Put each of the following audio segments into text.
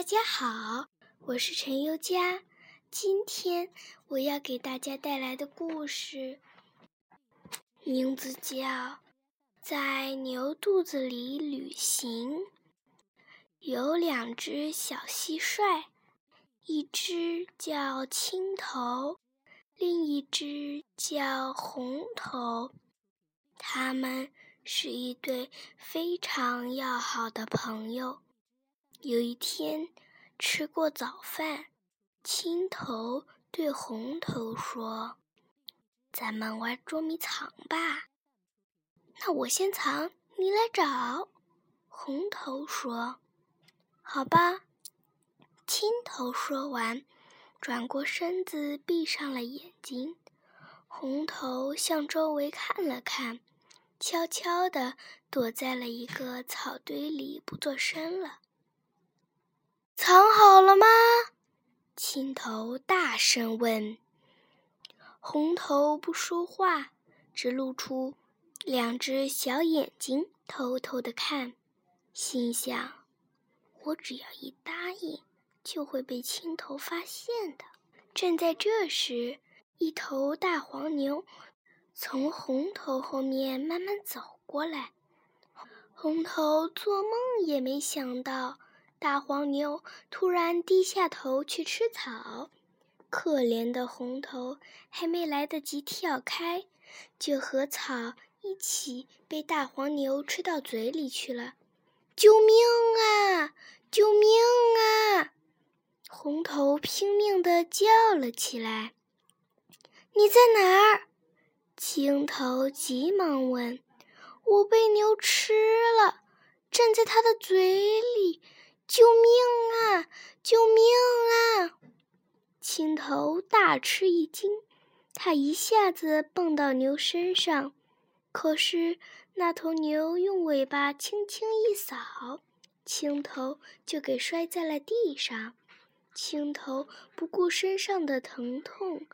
大家好，我是陈优佳。今天我要给大家带来的故事，名字叫《在牛肚子里旅行》。有两只小蟋蟀，一只叫青头，另一只叫红头。它们是一对非常要好的朋友。有一天，吃过早饭，青头对红头说：“咱们玩捉迷藏吧。”“那我先藏，你来找。”红头说。“好吧。”青头说完，转过身子，闭上了眼睛。红头向周围看了看，悄悄地躲在了一个草堆里，不作声了。藏好了吗？青头大声问。红头不说话，只露出两只小眼睛，偷偷的看，心想：我只要一答应，就会被青头发现的。正在这时，一头大黄牛从红头后面慢慢走过来。红头做梦也没想到。大黄牛突然低下头去吃草，可怜的红头还没来得及跳开，就和草一起被大黄牛吃到嘴里去了。救命啊！救命啊！红头拼命地叫了起来。你在哪儿？青头急忙问。我被牛吃了，站在它的嘴里。救命啊！救命啊！青头大吃一惊，他一下子蹦到牛身上，可是那头牛用尾巴轻轻一扫，青头就给摔在了地上。青头不顾身上的疼痛，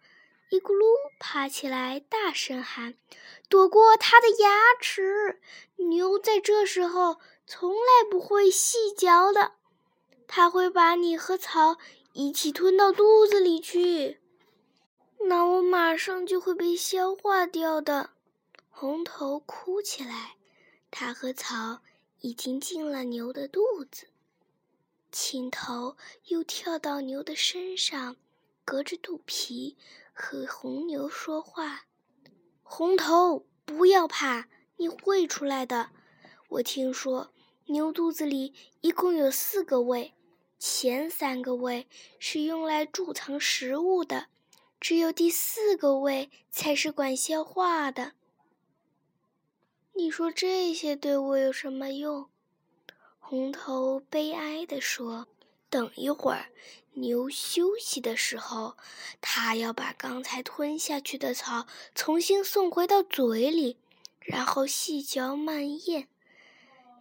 一咕噜爬起来，大声喊：“躲过它的牙齿！牛在这时候从来不会细嚼的。”它会把你和草一起吞到肚子里去，那我马上就会被消化掉的。红头哭起来，它和草已经进了牛的肚子。青头又跳到牛的身上，隔着肚皮和红牛说话：“红头，不要怕，你会出来的。我听说牛肚子里一共有四个胃。”前三个胃是用来贮藏食物的，只有第四个胃才是管消化的。你说这些对我有什么用？红头悲哀地说：“等一会儿，牛休息的时候，它要把刚才吞下去的草重新送回到嘴里，然后细嚼慢咽。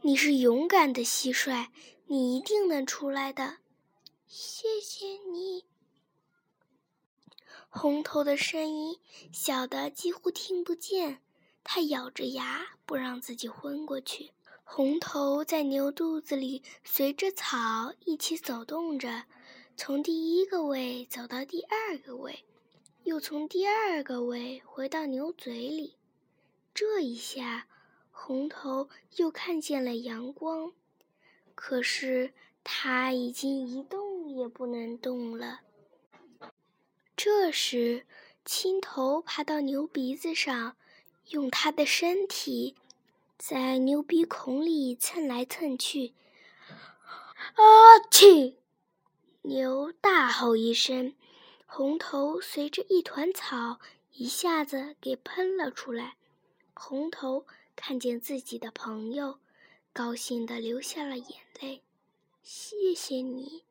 你是勇敢的蟋蟀。”你一定能出来的，谢谢你。红头的声音小的几乎听不见，他咬着牙不让自己昏过去。红头在牛肚子里随着草一起走动着，从第一个胃走到第二个胃，又从第二个胃回到牛嘴里。这一下，红头又看见了阳光。可是它已经一动也不能动了。这时，青头爬到牛鼻子上，用它的身体在牛鼻孔里蹭来蹭去。啊！嚏！牛大吼一声，红头随着一团草一下子给喷了出来。红头看见自己的朋友。高兴的流下了眼泪，谢谢你，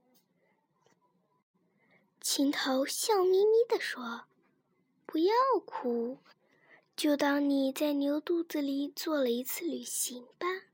青头笑眯眯的说：“不要哭，就当你在牛肚子里做了一次旅行吧。”